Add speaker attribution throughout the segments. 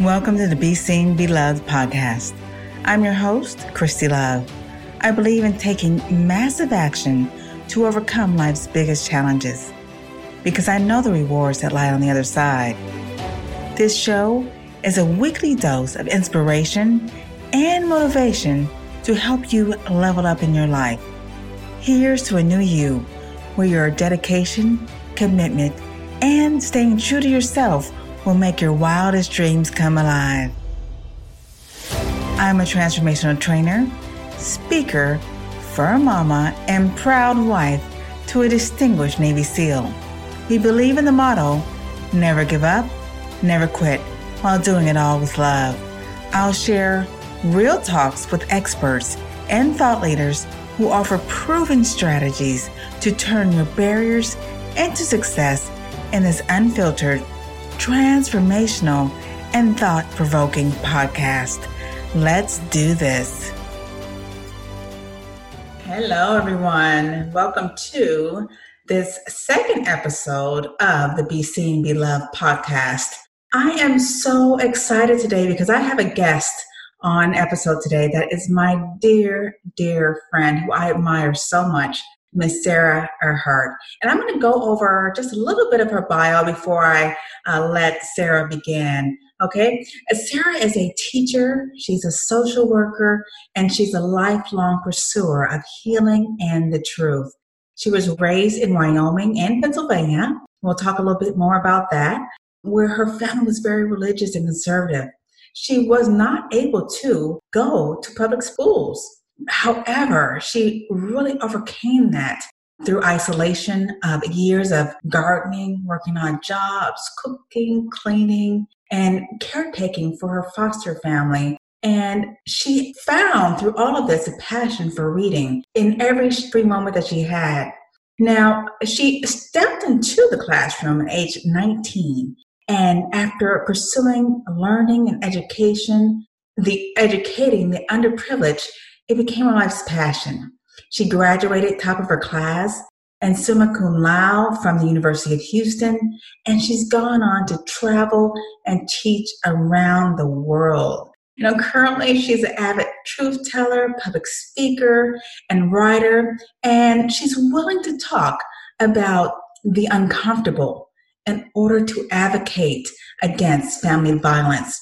Speaker 1: Welcome to the Be Seen, Be Loved podcast. I'm your host, Christy Love. I believe in taking massive action to overcome life's biggest challenges because I know the rewards that lie on the other side. This show is a weekly dose of inspiration and motivation to help you level up in your life. Here's to a new you where your dedication, commitment, and staying true to yourself will make your wildest dreams come alive. I'm a transformational trainer, speaker, fur mama, and proud wife to a distinguished Navy SEAL. We believe in the motto never give up, never quit, while doing it all with love. I'll share real talks with experts and thought leaders who offer proven strategies to turn your barriers into success in this unfiltered transformational, and thought provoking podcast. Let's do this. Hello, everyone. Welcome to this second episode of the Be Seen, Be Loved podcast. I am so excited today because I have a guest on episode today that is my dear, dear friend who I admire so much. Miss Sarah Earhart. And I'm going to go over just a little bit of her bio before I uh, let Sarah begin. Okay, uh, Sarah is a teacher, she's a social worker, and she's a lifelong pursuer of healing and the truth. She was raised in Wyoming and Pennsylvania. We'll talk a little bit more about that, where her family was very religious and conservative. She was not able to go to public schools. However, she really overcame that through isolation of years of gardening, working on jobs, cooking, cleaning, and caretaking for her foster family. And she found through all of this a passion for reading in every free moment that she had. Now, she stepped into the classroom at age 19. And after pursuing learning and education, the educating the underprivileged, it became her life's passion. She graduated top of her class and summa cum laude from the University of Houston, and she's gone on to travel and teach around the world. You know, currently she's an avid truth teller, public speaker, and writer, and she's willing to talk about the uncomfortable in order to advocate against family violence.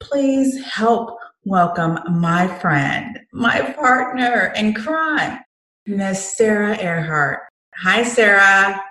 Speaker 1: Please help welcome my friend, my partner in crime, Miss Sarah Earhart. Hi, Sarah.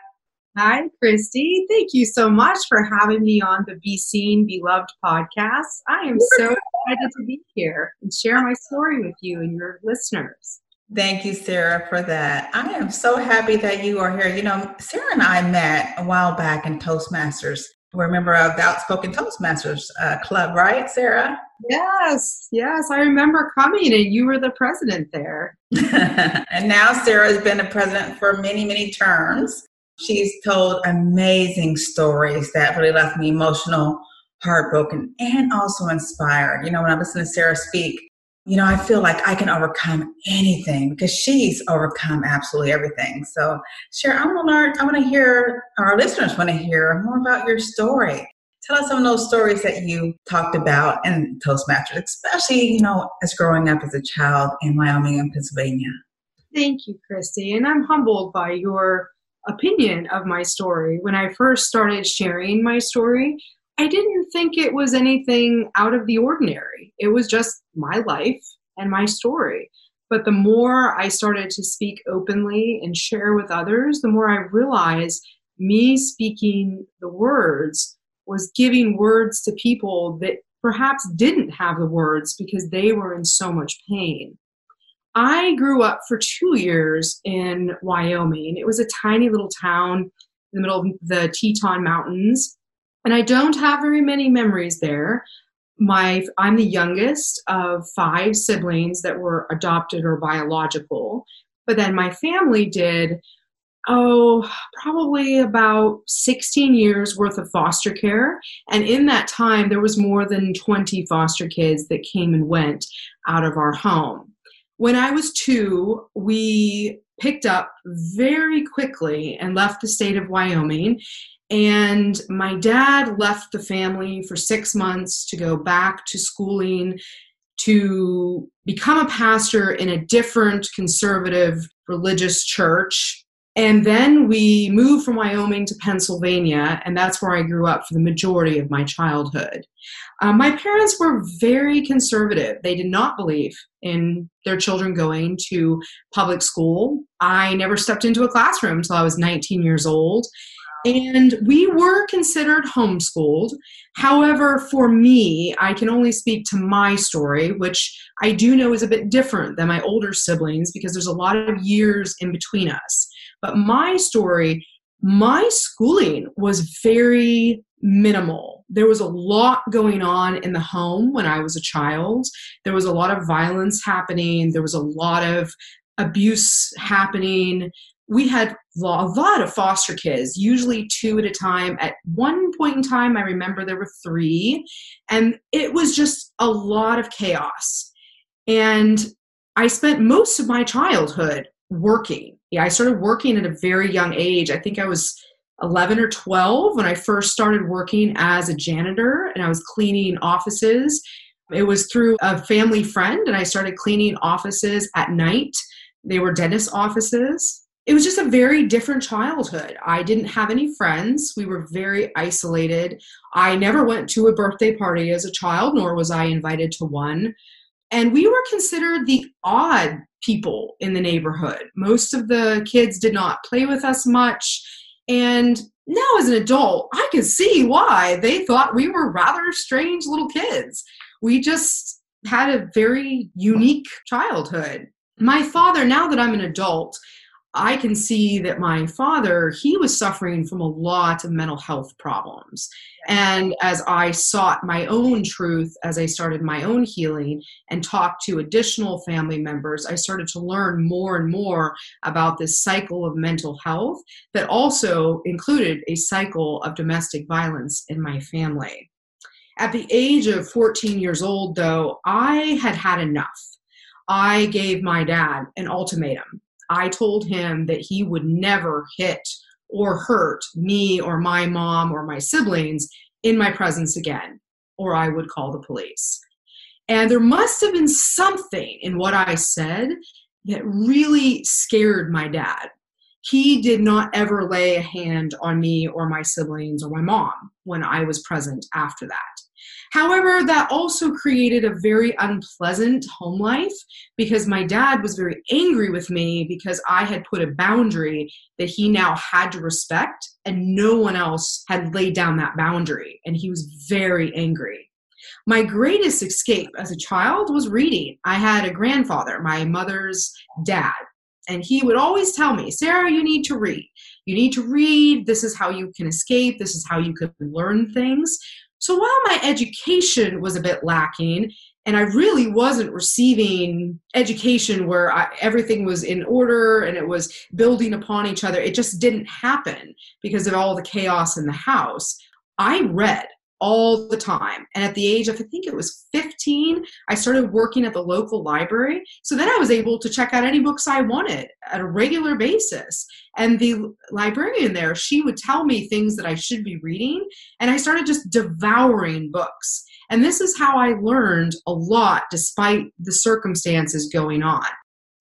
Speaker 2: Hi, Christy. Thank you so much for having me on the Be Seen, Be Loved podcast. I am so excited to be here and share my story with you and your listeners.
Speaker 1: Thank you, Sarah, for that. I am so happy that you are here. You know, Sarah and I met a while back in Toastmasters we're a member of the Outspoken Toastmasters uh, Club, right, Sarah?
Speaker 2: Yes, yes. I remember coming and you were the president there.
Speaker 1: and now Sarah has been a president for many, many terms. She's told amazing stories that really left me emotional, heartbroken, and also inspired. You know, when I listen to Sarah speak, you know, I feel like I can overcome anything because she's overcome absolutely everything. So, Sarah, I want to learn, I want to hear, our listeners want to hear more about your story. Tell us some of those stories that you talked about in Toastmasters, especially, you know, as growing up as a child in Wyoming and Pennsylvania.
Speaker 2: Thank you, Christy. And I'm humbled by your opinion of my story. When I first started sharing my story, I didn't think it was anything out of the ordinary. It was just my life and my story. But the more I started to speak openly and share with others, the more I realized me speaking the words was giving words to people that perhaps didn't have the words because they were in so much pain. I grew up for two years in Wyoming. It was a tiny little town in the middle of the Teton Mountains. And I don't have very many memories there. My I'm the youngest of five siblings that were adopted or biological. But then my family did oh, probably about 16 years worth of foster care. And in that time, there was more than 20 foster kids that came and went out of our home. When I was two, we picked up very quickly and left the state of Wyoming. And my dad left the family for six months to go back to schooling to become a pastor in a different conservative religious church. And then we moved from Wyoming to Pennsylvania, and that's where I grew up for the majority of my childhood. Um, my parents were very conservative. They did not believe in their children going to public school. I never stepped into a classroom until I was 19 years old. And we were considered homeschooled. However, for me, I can only speak to my story, which I do know is a bit different than my older siblings because there's a lot of years in between us. But my story, my schooling was very minimal. There was a lot going on in the home when I was a child. There was a lot of violence happening. There was a lot of abuse happening we had a lot of foster kids, usually two at a time. At one point in time, I remember there were three, and it was just a lot of chaos. And I spent most of my childhood working. Yeah, I started working at a very young age. I think I was 11 or 12 when I first started working as a janitor and I was cleaning offices. It was through a family friend, and I started cleaning offices at night. They were dentist offices it was just a very different childhood. I didn't have any friends. We were very isolated. I never went to a birthday party as a child, nor was I invited to one. And we were considered the odd people in the neighborhood. Most of the kids did not play with us much. And now, as an adult, I can see why they thought we were rather strange little kids. We just had a very unique childhood. My father, now that I'm an adult, I can see that my father, he was suffering from a lot of mental health problems. And as I sought my own truth, as I started my own healing and talked to additional family members, I started to learn more and more about this cycle of mental health that also included a cycle of domestic violence in my family. At the age of 14 years old, though, I had had enough. I gave my dad an ultimatum I told him that he would never hit or hurt me or my mom or my siblings in my presence again, or I would call the police. And there must have been something in what I said that really scared my dad. He did not ever lay a hand on me or my siblings or my mom when I was present after that. However, that also created a very unpleasant home life because my dad was very angry with me because I had put a boundary that he now had to respect, and no one else had laid down that boundary. And he was very angry. My greatest escape as a child was reading. I had a grandfather, my mother's dad, and he would always tell me, Sarah, you need to read. You need to read. This is how you can escape. This is how you can learn things. So while my education was a bit lacking, and I really wasn't receiving education where I, everything was in order and it was building upon each other, it just didn't happen because of all the chaos in the house. I read all the time. And at the age of, I think it was 15, I started working at the local library. So then I was able to check out any books I wanted at a regular basis. And the librarian there, she would tell me things that I should be reading. And I started just devouring books. And this is how I learned a lot despite the circumstances going on.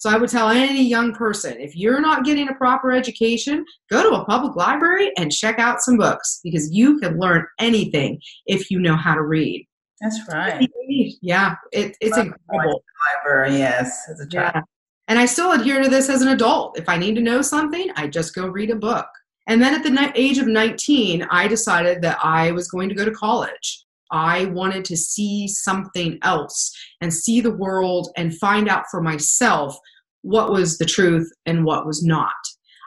Speaker 2: So I would tell any young person if you're not getting a proper education, go to a public library and check out some books because you can learn anything if you know how to read.
Speaker 1: That's right.
Speaker 2: Yeah, it, it's incredible.
Speaker 1: Library, yes, as a child. Yeah.
Speaker 2: And I still adhere to this as an adult. If I need to know something, I just go read a book. And then at the age of 19, I decided that I was going to go to college. I wanted to see something else and see the world and find out for myself what was the truth and what was not.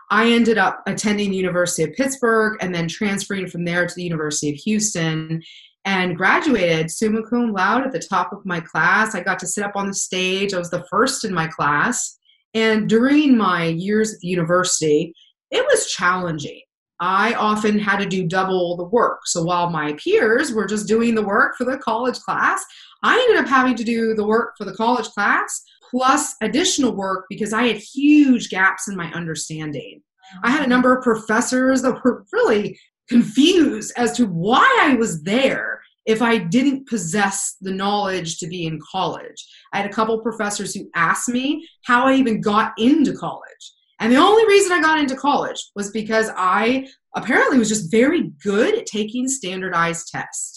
Speaker 2: I ended up attending the University of Pittsburgh and then transferring from there to the University of Houston and graduated summa cum laude at the top of my class. I got to sit up on the stage. I was the first in my class. And during my years at the university, it was challenging. I often had to do double the work. So while my peers were just doing the work for the college class, I ended up having to do the work for the college class plus additional work because I had huge gaps in my understanding. I had a number of professors that were really confused as to why I was there if I didn't possess the knowledge to be in college. I had a couple professors who asked me how I even got into college. And the only reason I got into college was because I apparently was just very good at taking standardized tests.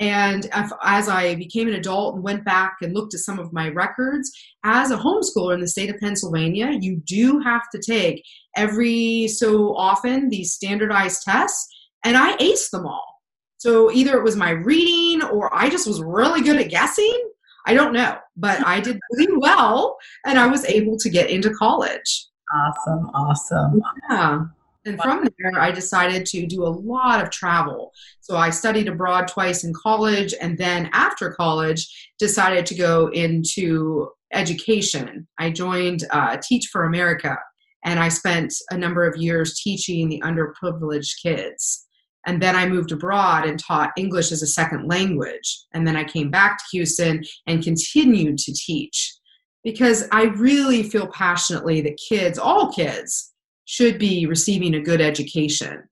Speaker 2: And as I became an adult and went back and looked at some of my records, as a homeschooler in the state of Pennsylvania, you do have to take every so often these standardized tests, and I aced them all. So either it was my reading or I just was really good at guessing. I don't know, but I did really well and I was able to get into college.
Speaker 1: Awesome, awesome.
Speaker 2: Yeah. And from there, I decided to do a lot of travel. So I studied abroad twice in college, and then after college, decided to go into education. I joined uh, Teach for America, and I spent a number of years teaching the underprivileged kids. And then I moved abroad and taught English as a second language. And then I came back to Houston and continued to teach because I really feel passionately that kids, all kids, should be receiving a good education.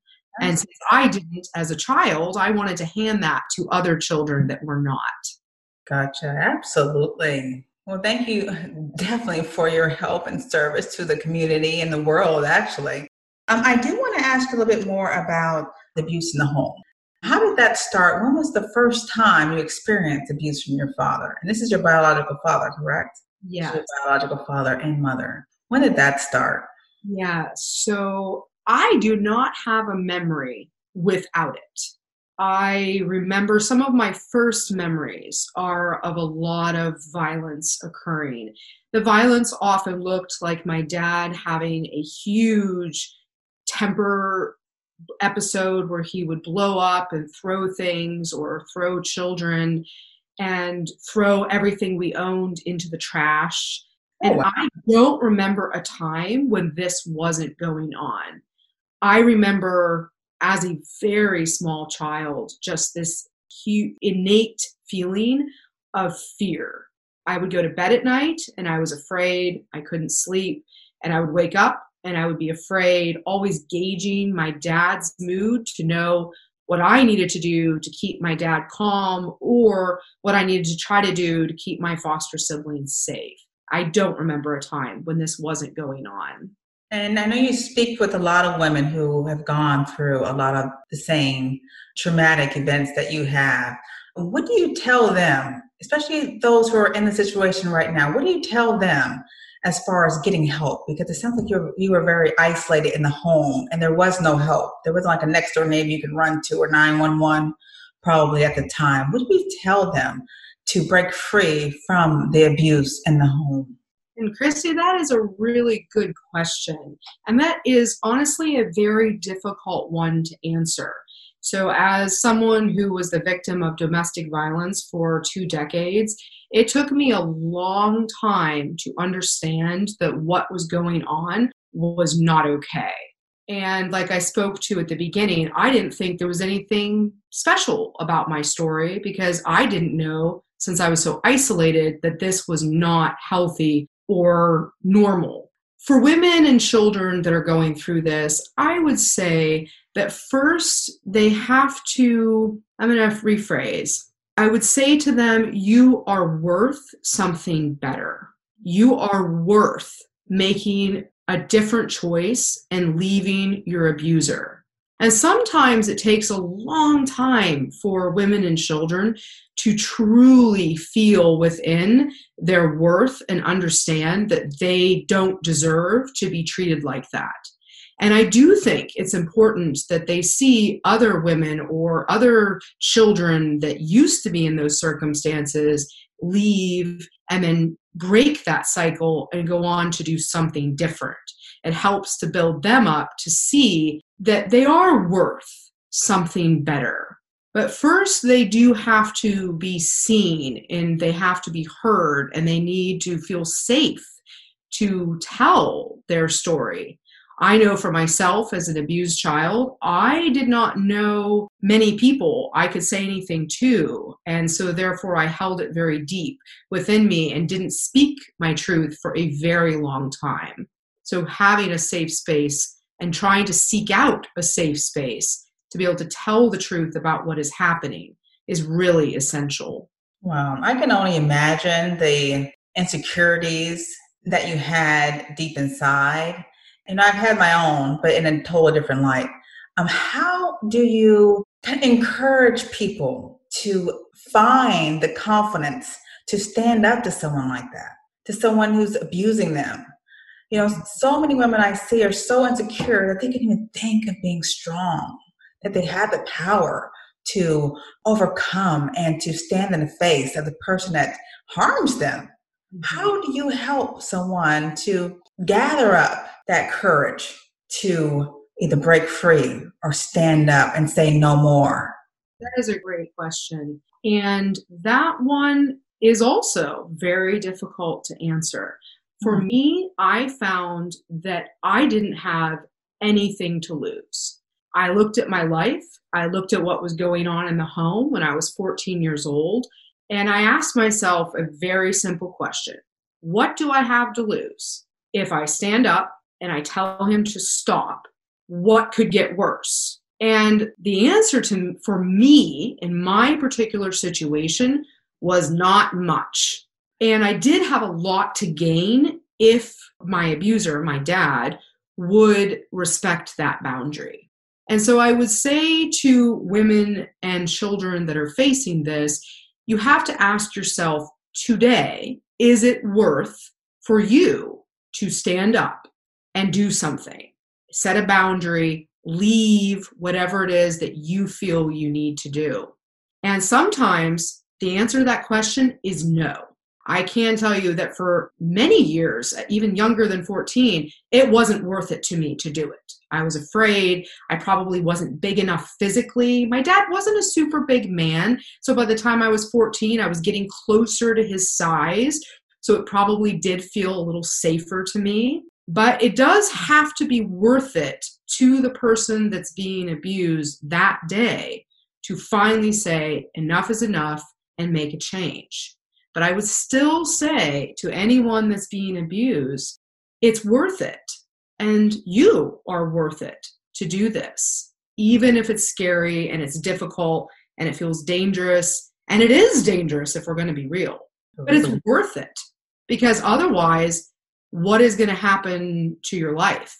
Speaker 2: And since I didn't as a child, I wanted to hand that to other children that were not.
Speaker 1: Gotcha. Absolutely. Well, thank you definitely for your help and service to the community and the world, actually. Um, I do want to ask a little bit more about the abuse in the home. How did that start? When was the first time you experienced abuse from your father? And this is your biological father, correct?
Speaker 2: Yeah.
Speaker 1: Your biological father and mother. When did that start?
Speaker 2: Yeah. So I do not have a memory without it. I remember some of my first memories are of a lot of violence occurring. The violence often looked like my dad having a huge temper episode where he would blow up and throw things or throw children and throw everything we owned into the trash. Oh, and wow. I don't remember a time when this wasn't going on. I remember as a very small child just this huge, innate feeling of fear. I would go to bed at night and I was afraid, I couldn't sleep, and I would wake up and I would be afraid, always gauging my dad's mood to know what I needed to do to keep my dad calm or what I needed to try to do to keep my foster siblings safe. I don't remember a time when this wasn't going on.
Speaker 1: And I know you speak with a lot of women who have gone through a lot of the same traumatic events that you have. What do you tell them, especially those who are in the situation right now? What do you tell them as far as getting help? Because it sounds like you you were very isolated in the home and there was no help. There wasn't like a next door neighbor you could run to or 911 probably at the time. What do you tell them to break free from the abuse in the home?
Speaker 2: And Christy, that is a really good question. And that is honestly a very difficult one to answer. So, as someone who was the victim of domestic violence for two decades, it took me a long time to understand that what was going on was not okay. And like I spoke to at the beginning, I didn't think there was anything special about my story because I didn't know, since I was so isolated, that this was not healthy or normal. For women and children that are going through this, I would say that first they have to, I'm going to rephrase, I would say to them, you are worth something better. You are worth making a different choice and leaving your abuser. And sometimes it takes a long time for women and children to truly feel within their worth and understand that they don't deserve to be treated like that. And I do think it's important that they see other women or other children that used to be in those circumstances leave and then break that cycle and go on to do something different. It helps to build them up to see that they are worth something better. But first, they do have to be seen and they have to be heard and they need to feel safe to tell their story I know for myself as an abused child, I did not know many people I could say anything to. And so, therefore, I held it very deep within me and didn't speak my truth for a very long time. So, having a safe space and trying to seek out a safe space to be able to tell the truth about what is happening is really essential.
Speaker 1: Wow. I can only imagine the insecurities that you had deep inside and I've had my own, but in a totally different light. Um, how do you encourage people to find the confidence to stand up to someone like that, to someone who's abusing them? You know, so many women I see are so insecure that they can even think of being strong, that they have the power to overcome and to stand in the face of the person that harms them. Mm-hmm. How do you help someone to gather up that courage to either break free or stand up and say no more?
Speaker 2: That is a great question. And that one is also very difficult to answer. For mm-hmm. me, I found that I didn't have anything to lose. I looked at my life, I looked at what was going on in the home when I was 14 years old, and I asked myself a very simple question What do I have to lose? If I stand up and I tell him to stop, what could get worse? And the answer to for me in my particular situation was not much. And I did have a lot to gain if my abuser, my dad, would respect that boundary. And so I would say to women and children that are facing this, you have to ask yourself today, is it worth for you to stand up and do something, set a boundary, leave whatever it is that you feel you need to do. And sometimes the answer to that question is no. I can tell you that for many years, even younger than 14, it wasn't worth it to me to do it. I was afraid. I probably wasn't big enough physically. My dad wasn't a super big man. So by the time I was 14, I was getting closer to his size. So it probably did feel a little safer to me. But it does have to be worth it to the person that's being abused that day to finally say, enough is enough and make a change. But I would still say to anyone that's being abused, it's worth it. And you are worth it to do this, even if it's scary and it's difficult and it feels dangerous. And it is dangerous if we're going to be real, oh, but it's worth it because otherwise, what is going to happen to your life?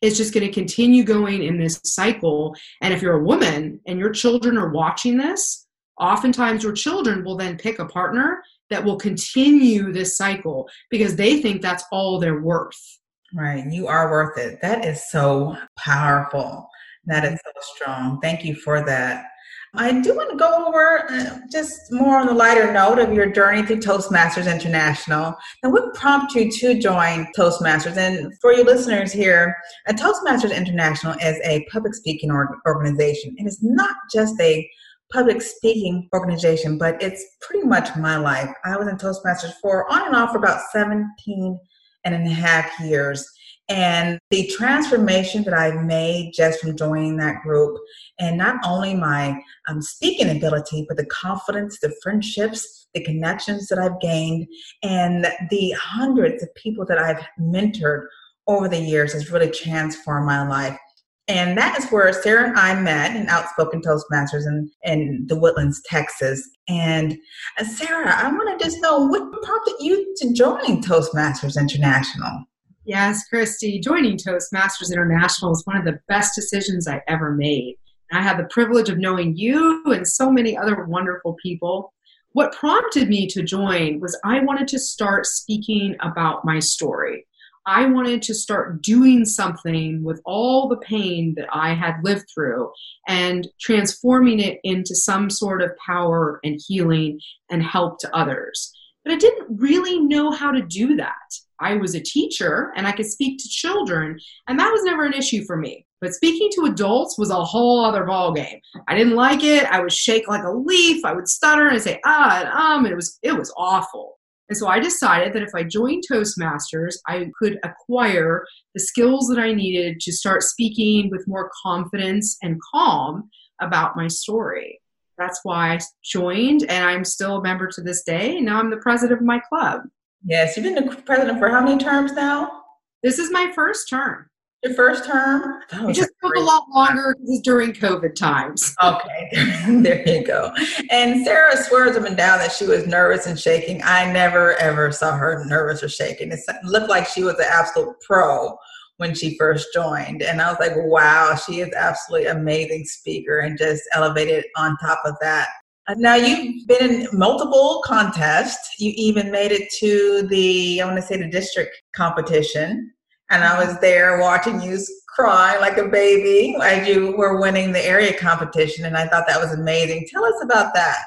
Speaker 2: It's just going to continue going in this cycle. And if you're a woman and your children are watching this, oftentimes your children will then pick a partner that will continue this cycle because they think that's all they're worth.
Speaker 1: Right. You are worth it. That is so powerful. That is so strong. Thank you for that. I do want to go over uh, just more on the lighter note of your journey through Toastmasters International. And what prompted you to join Toastmasters? And for your listeners here, a Toastmasters International is a public speaking organization. It is not just a public speaking organization, but it's pretty much my life. I was in Toastmasters for on and off for about 17 and a half years. And the transformation that I've made just from joining that group, and not only my um, speaking ability, but the confidence, the friendships, the connections that I've gained, and the hundreds of people that I've mentored over the years has really transformed my life. And that is where Sarah and I met in Outspoken Toastmasters in, in the Woodlands, Texas. And uh, Sarah, I want to just know what prompted you to join Toastmasters International?
Speaker 2: Yes, Christy, joining Toastmasters International is one of the best decisions I ever made. I have the privilege of knowing you and so many other wonderful people. What prompted me to join was I wanted to start speaking about my story. I wanted to start doing something with all the pain that I had lived through and transforming it into some sort of power and healing and help to others. But I didn't really know how to do that. I was a teacher and I could speak to children, and that was never an issue for me. But speaking to adults was a whole other ballgame. I didn't like it. I would shake like a leaf. I would stutter and say ah and um, and it was it was awful. And so I decided that if I joined Toastmasters, I could acquire the skills that I needed to start speaking with more confidence and calm about my story. That's why I joined, and I'm still a member to this day. Now I'm the president of my club.
Speaker 1: Yes, you've been the president for how many terms now?
Speaker 2: This is my first term.
Speaker 1: Your first term?
Speaker 2: It just took a lot longer because during COVID times.
Speaker 1: Okay, there you go. And Sarah swears up and down that she was nervous and shaking. I never ever saw her nervous or shaking. It looked like she was an absolute pro when she first joined. And I was like, wow, she is absolutely amazing speaker and just elevated on top of that. Uh, now you've been in multiple contests. You even made it to the, I want to say the district competition. And I was there watching you cry like a baby as you were winning the area competition. And I thought that was amazing. Tell us about that.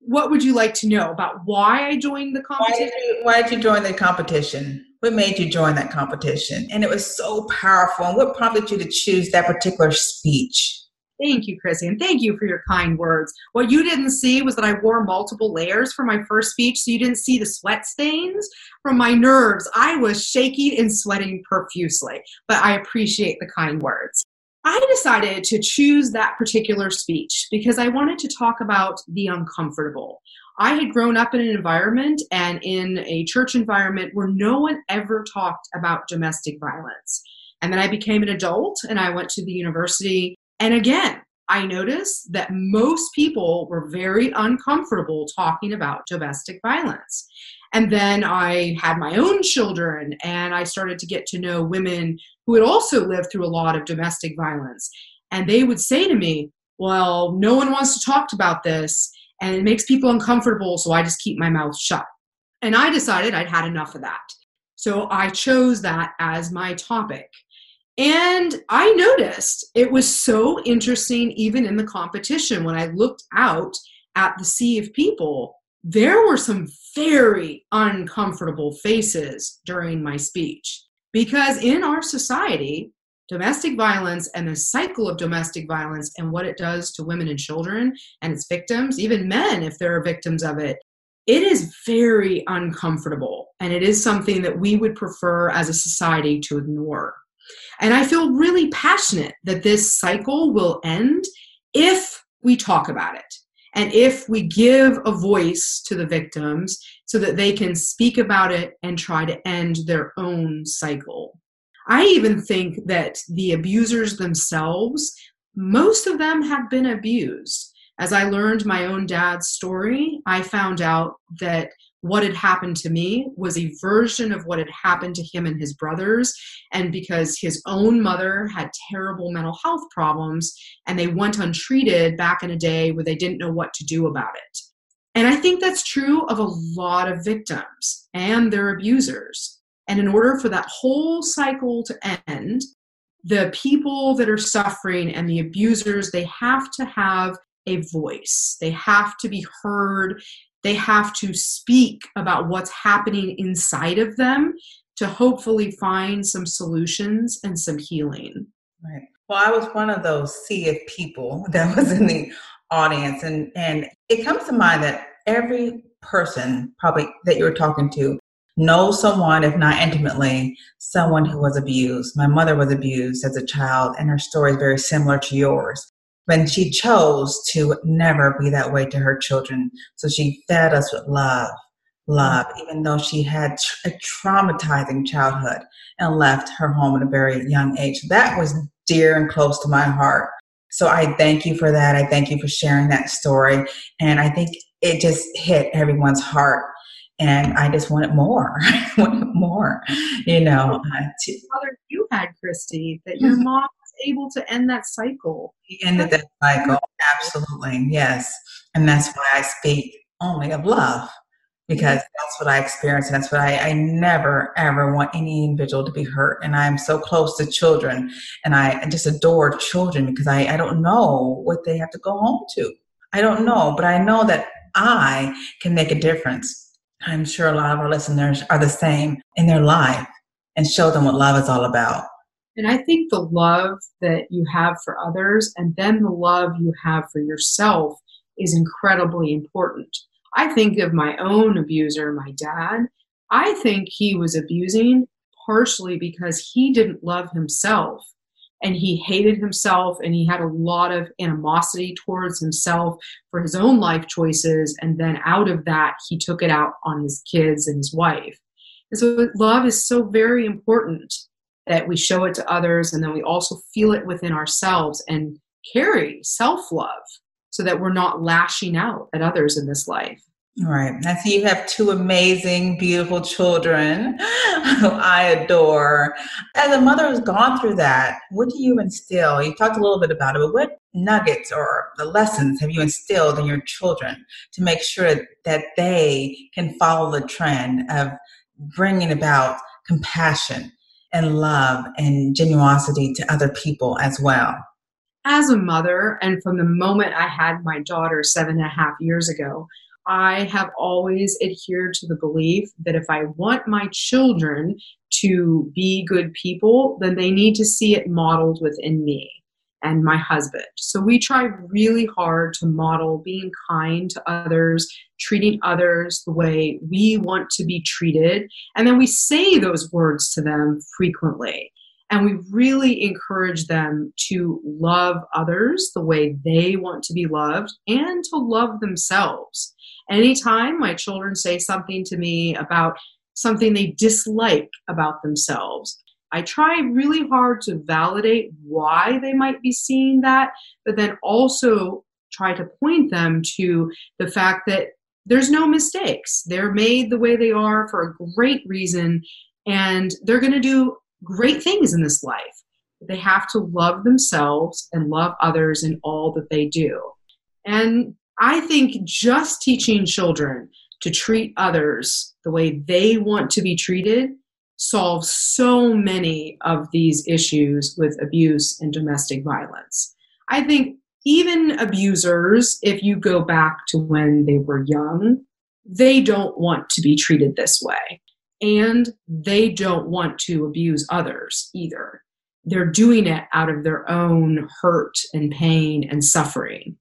Speaker 2: What would you like to know about why I joined the competition?
Speaker 1: Why did you, why did you join the competition? What made you join that competition? And it was so powerful. And what prompted you to choose that particular speech?
Speaker 2: Thank you, Chrissy, and thank you for your kind words. What you didn't see was that I wore multiple layers for my first speech, so you didn't see the sweat stains from my nerves. I was shaking and sweating profusely, but I appreciate the kind words. I decided to choose that particular speech because I wanted to talk about the uncomfortable. I had grown up in an environment and in a church environment where no one ever talked about domestic violence. And then I became an adult and I went to the university and again, I noticed that most people were very uncomfortable talking about domestic violence. And then I had my own children, and I started to get to know women who had also lived through a lot of domestic violence. And they would say to me, Well, no one wants to talk about this, and it makes people uncomfortable, so I just keep my mouth shut. And I decided I'd had enough of that. So I chose that as my topic. And I noticed it was so interesting, even in the competition, when I looked out at the sea of people, there were some very uncomfortable faces during my speech. Because in our society, domestic violence and the cycle of domestic violence and what it does to women and children and its victims, even men, if there are victims of it, it is very uncomfortable. And it is something that we would prefer as a society to ignore. And I feel really passionate that this cycle will end if we talk about it and if we give a voice to the victims so that they can speak about it and try to end their own cycle. I even think that the abusers themselves, most of them have been abused. As I learned my own dad's story, I found out that what had happened to me was a version of what had happened to him and his brothers. And because his own mother had terrible mental health problems and they went untreated back in a day where they didn't know what to do about it. And I think that's true of a lot of victims and their abusers. And in order for that whole cycle to end, the people that are suffering and the abusers, they have to have a voice. They have to be heard they have to speak about what's happening inside of them to hopefully find some solutions and some healing.
Speaker 1: Right. Well, I was one of those sea of people that was in the audience, and and it comes to mind that every person probably that you were talking to knows someone, if not intimately, someone who was abused. My mother was abused as a child, and her story is very similar to yours when she chose to never be that way to her children. So she fed us with love, love, even though she had a traumatizing childhood and left her home at a very young age. That was dear and close to my heart. So I thank you for that. I thank you for sharing that story. And I think it just hit everyone's heart. And I just wanted more, wanted more, you know. Uh,
Speaker 2: to, you had, Christy, that your mm-hmm. mom able to end that cycle.
Speaker 1: He ended that cycle, absolutely, yes. And that's why I speak only of love because that's what I experience and that's what I, I never ever want any individual to be hurt. And I'm so close to children and I just adore children because I, I don't know what they have to go home to. I don't know, but I know that I can make a difference. I'm sure a lot of our listeners are the same in their life and show them what love is all about.
Speaker 2: And I think the love that you have for others and then the love you have for yourself is incredibly important. I think of my own abuser, my dad. I think he was abusing partially because he didn't love himself and he hated himself and he had a lot of animosity towards himself for his own life choices and then out of that he took it out on his kids and his wife and so love is so very important that we show it to others and then we also feel it within ourselves and carry self-love so that we're not lashing out at others in this life
Speaker 1: Right. I see you have two amazing, beautiful children who I adore. As a mother who's gone through that, what do you instill? You talked a little bit about it, but what nuggets or the lessons have you instilled in your children to make sure that they can follow the trend of bringing about compassion and love and genuosity to other people as well?
Speaker 2: As a mother, and from the moment I had my daughter seven and a half years ago, I have always adhered to the belief that if I want my children to be good people, then they need to see it modeled within me and my husband. So we try really hard to model being kind to others, treating others the way we want to be treated. And then we say those words to them frequently. And we really encourage them to love others the way they want to be loved and to love themselves. Anytime my children say something to me about something they dislike about themselves, I try really hard to validate why they might be seeing that, but then also try to point them to the fact that there's no mistakes. They're made the way they are for a great reason, and they're going to do great things in this life. They have to love themselves and love others in all that they do. And I think just teaching children to treat others the way they want to be treated solves so many of these issues with abuse and domestic violence. I think even abusers, if you go back to when they were young, they don't want to be treated this way. And they don't want to abuse others either. They're doing it out of their own hurt and pain and suffering.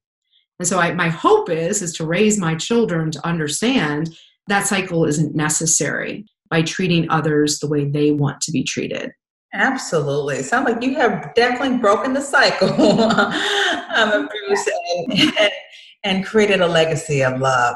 Speaker 2: And so I, my hope is is to raise my children to understand that cycle isn't necessary by treating others the way they want to be treated.
Speaker 1: Absolutely. Sounds like you have definitely broken the cycle of abuse and, and, and created a legacy of love.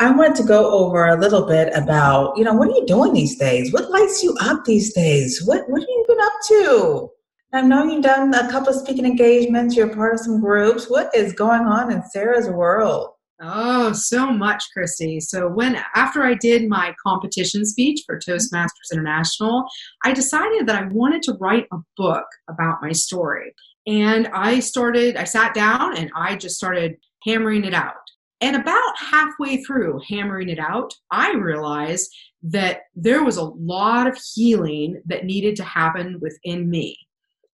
Speaker 1: I want to go over a little bit about, you know, what are you doing these days? What lights you up these days? What what have you been up to? I know you've done a couple of speaking engagements, you're part of some groups. What is going on in Sarah's world?
Speaker 2: Oh, so much, Christy. So when after I did my competition speech for mm-hmm. Toastmasters International, I decided that I wanted to write a book about my story. And I started, I sat down and I just started hammering it out. And about halfway through hammering it out, I realized that there was a lot of healing that needed to happen within me.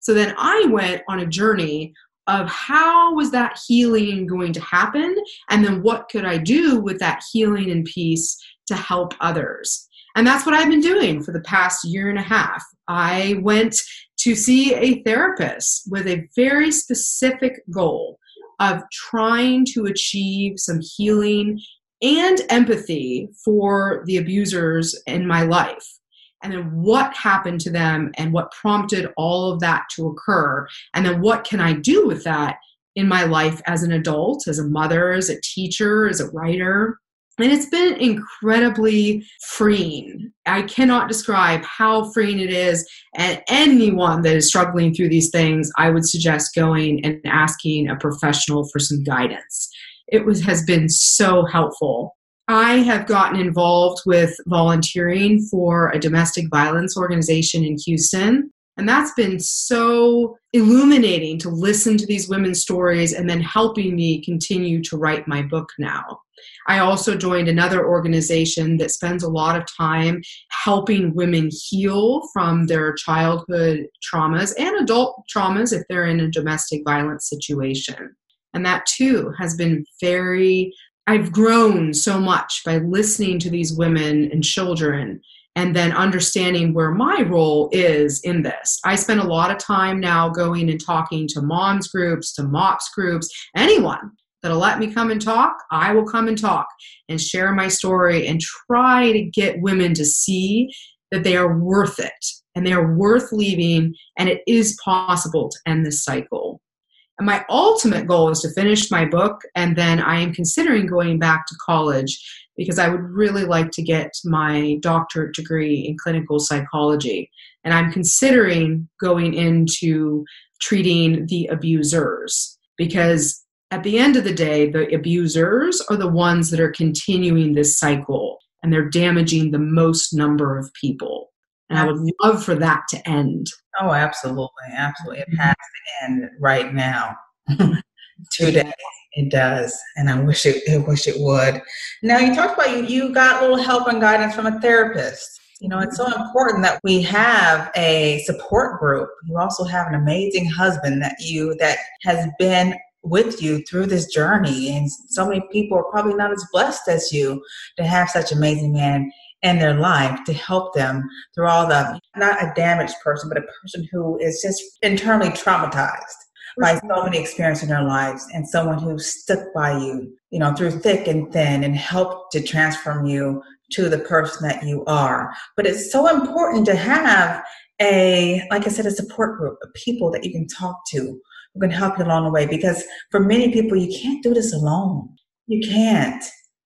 Speaker 2: So then I went on a journey of how was that healing going to happen and then what could I do with that healing and peace to help others. And that's what I've been doing for the past year and a half. I went to see a therapist with a very specific goal of trying to achieve some healing and empathy for the abusers in my life and then what happened to them and what prompted all of that to occur and then what can i do with that in my life as an adult as a mother as a teacher as a writer and it's been incredibly freeing. I cannot describe how freeing it is. And anyone that is struggling through these things, I would suggest going and asking a professional for some guidance. It was, has been so helpful. I have gotten involved with volunteering for a domestic violence organization in Houston. And that's been so illuminating to listen to these women's stories and then helping me continue to write my book now. I also joined another organization that spends a lot of time helping women heal from their childhood traumas and adult traumas if they're in a domestic violence situation. And that too has been very I've grown so much by listening to these women and children and then understanding where my role is in this. I spend a lot of time now going and talking to moms groups, to MOPS groups, anyone that'll let me come and talk, I will come and talk and share my story and try to get women to see that they are worth it and they are worth leaving and it is possible to end this cycle. And my ultimate goal is to finish my book and then I am considering going back to college because I would really like to get my doctorate degree in clinical psychology. And I'm considering going into treating the abusers because at the end of the day, the abusers are the ones that are continuing this cycle and they're damaging the most number of people. And I would love for that to end.
Speaker 1: Oh, absolutely. Absolutely. It mm-hmm. has to end right now. Today. It does. And I wish it I wish it would. Now you talked about you you got a little help and guidance from a therapist. You know, it's so mm-hmm. important that we have a support group. You also have an amazing husband that you that has been with you through this journey. And so many people are probably not as blessed as you to have such amazing man in their life to help them through all the not a damaged person, but a person who is just internally traumatized by so many experiences in their lives and someone who stuck by you, you know, through thick and thin and helped to transform you to the person that you are. But it's so important to have a, like I said, a support group of people that you can talk to who can help you along the way. Because for many people, you can't do this alone. You can't.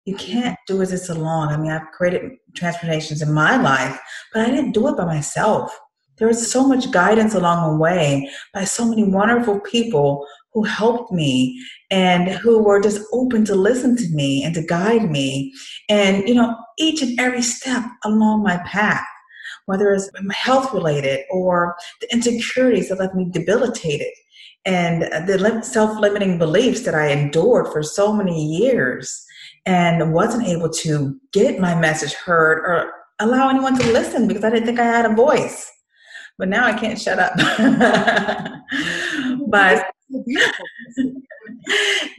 Speaker 1: You can't do this alone. I mean, I've created transformations in my life, but I didn't do it by myself. There was so much guidance along the way by so many wonderful people who helped me and who were just open to listen to me and to guide me. And, you know, each and every step along my path, whether it's health related or the insecurities that left me debilitated and the self limiting beliefs that I endured for so many years and wasn't able to get my message heard or allow anyone to listen because I didn't think I had a voice. But now I can't shut up. but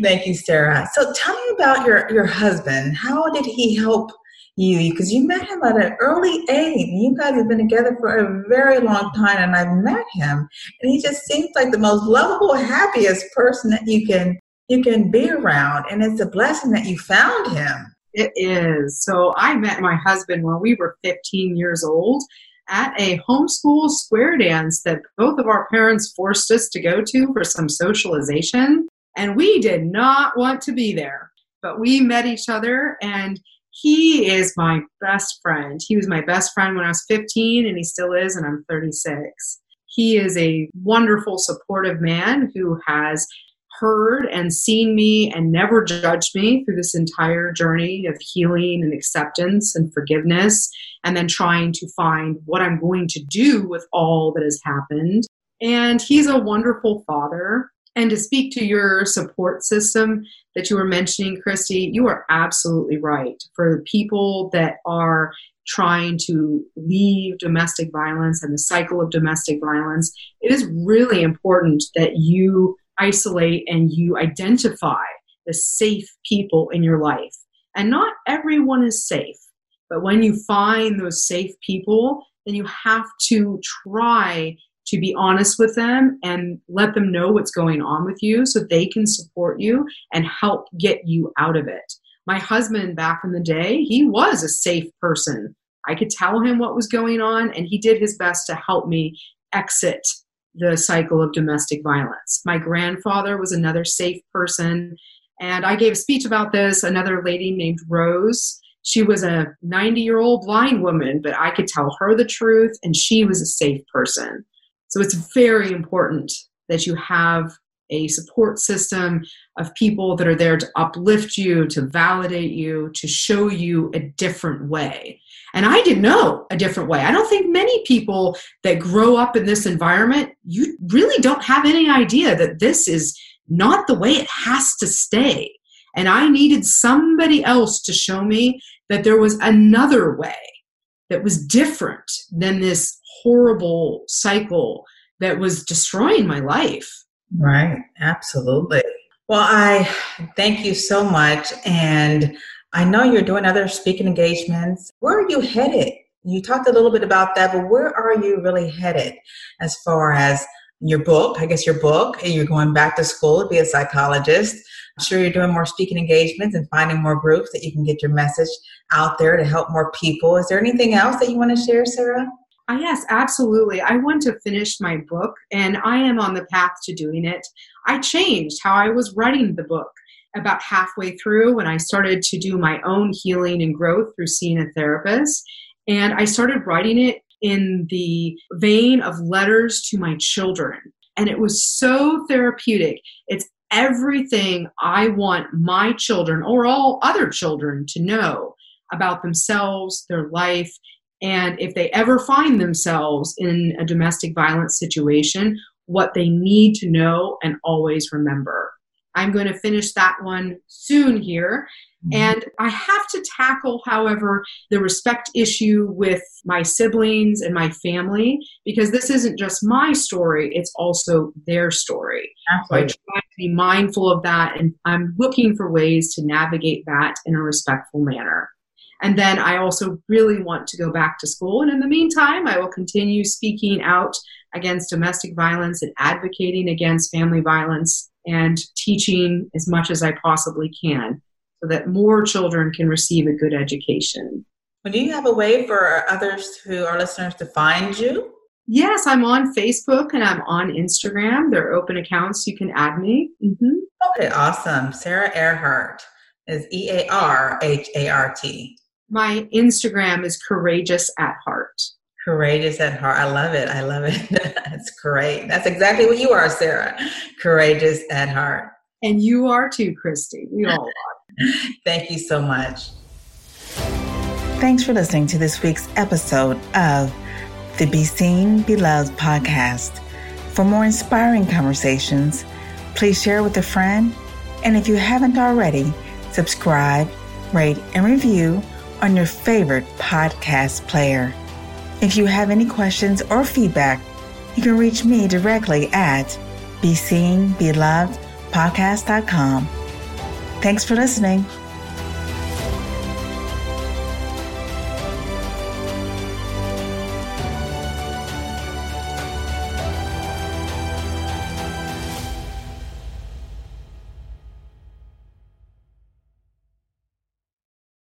Speaker 1: thank you, Sarah. So tell me about your, your husband. How did he help you? Because you met him at an early age. You guys have been together for a very long time, and I've met him, and he just seems like the most lovable, happiest person that you can you can be around. And it's a blessing that you found him.
Speaker 2: It is. So I met my husband when we were 15 years old at a homeschool square dance that both of our parents forced us to go to for some socialization. And we did not want to be there, but we met each other and he is my best friend. He was my best friend when I was 15 and he still is, and I'm 36. He is a wonderful, supportive man who has heard and seen me and never judged me through this entire journey of healing and acceptance and forgiveness, and then trying to find what I'm going to do with all that has happened. And he's a wonderful father. And to speak to your support system that you were mentioning, Christy, you are absolutely right. For the people that are trying to leave domestic violence and the cycle of domestic violence, it is really important that you isolate and you identify the safe people in your life. And not everyone is safe, but when you find those safe people, then you have to try to be honest with them and let them know what's going on with you so they can support you and help get you out of it. My husband, back in the day, he was a safe person. I could tell him what was going on, and he did his best to help me exit the cycle of domestic violence. My grandfather was another safe person, and I gave a speech about this. Another lady named Rose. She was a 90 year old blind woman, but I could tell her the truth, and she was a safe person. So it's very important that you have a support system of people that are there to uplift you, to validate you, to show you a different way. And I didn't know a different way. I don't think many people that grow up in this environment, you really don't have any idea that this is not the way it has to stay. And I needed somebody else to show me that there was another way that was different than this horrible cycle that was destroying my life.
Speaker 1: Right, absolutely. Well, I thank you so much. And I know you're doing other speaking engagements. Where are you headed? You talked a little bit about that, but where are you really headed as far as your book, I guess your book, and you're going back to school to be a psychologist. I'm sure you're doing more speaking engagements and finding more groups that you can get your message out there to help more people. Is there anything else that you want to share, Sarah?
Speaker 2: Uh, yes, absolutely. I want to finish my book and I am on the path to doing it. I changed how I was writing the book about halfway through when I started to do my own healing and growth through seeing a therapist. And I started writing it in the vein of letters to my children. And it was so therapeutic. It's everything I want my children or all other children to know about themselves, their life, and if they ever find themselves in a domestic violence situation, what they need to know and always remember. I'm going to finish that one soon here. Mm-hmm. And I have to tackle, however, the respect issue with my siblings and my family because this isn't just my story, it's also their story. Absolutely. So I try to be mindful of that and I'm looking for ways to navigate that in a respectful manner. And then I also really want to go back to school. And in the meantime, I will continue speaking out against domestic violence and advocating against family violence and teaching as much as I possibly can so that more children can receive a good education.
Speaker 1: Well, do you have a way for others who are listeners to find you?
Speaker 2: Yes, I'm on Facebook and I'm on Instagram. They're open accounts. You can add me. Mm-hmm.
Speaker 1: Okay, awesome. Sarah Earhart is E A R H A R T.
Speaker 2: My Instagram is courageous at heart.
Speaker 1: Courageous at heart. I love it. I love it. That's great. That's exactly what you are, Sarah. Courageous at heart.
Speaker 2: And you are too, Christy. We all are.
Speaker 1: Thank you so much. Thanks for listening to this week's episode of the Be Seen, Be Loved podcast. For more inspiring conversations, please share with a friend. And if you haven't already, subscribe, rate, and review on your favorite podcast player. If you have any questions or feedback, you can reach me directly at BeSeenBelovedPodcast.com. Thanks for listening.